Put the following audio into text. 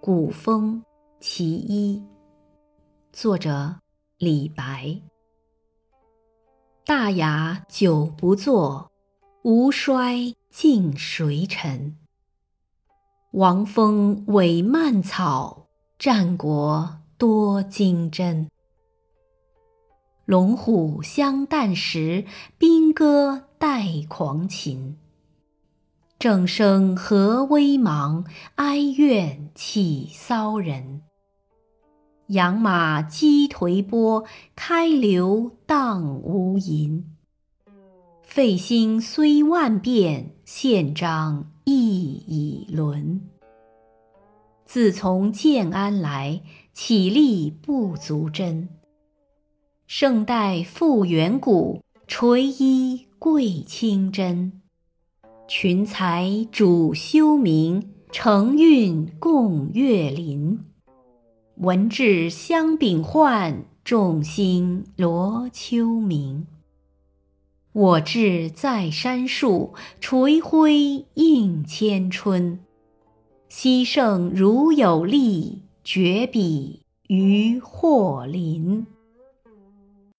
古风其一，作者李白。大雅久不作，无衰尽谁臣？王风委蔓草，战国多金针。龙虎相旦时，兵戈待狂禽。正声何微茫，哀怨起骚人。养马击颓波，开流荡无垠。废兴虽万变，宪章亦已沦。自从建安来，绮丽不足珍。盛代复远古，垂衣贵清真。群才主修明，承运共月林。文质相秉焕，众星罗秋明。我志在山树，垂晖映千春。溪圣如有力，绝笔于霍林。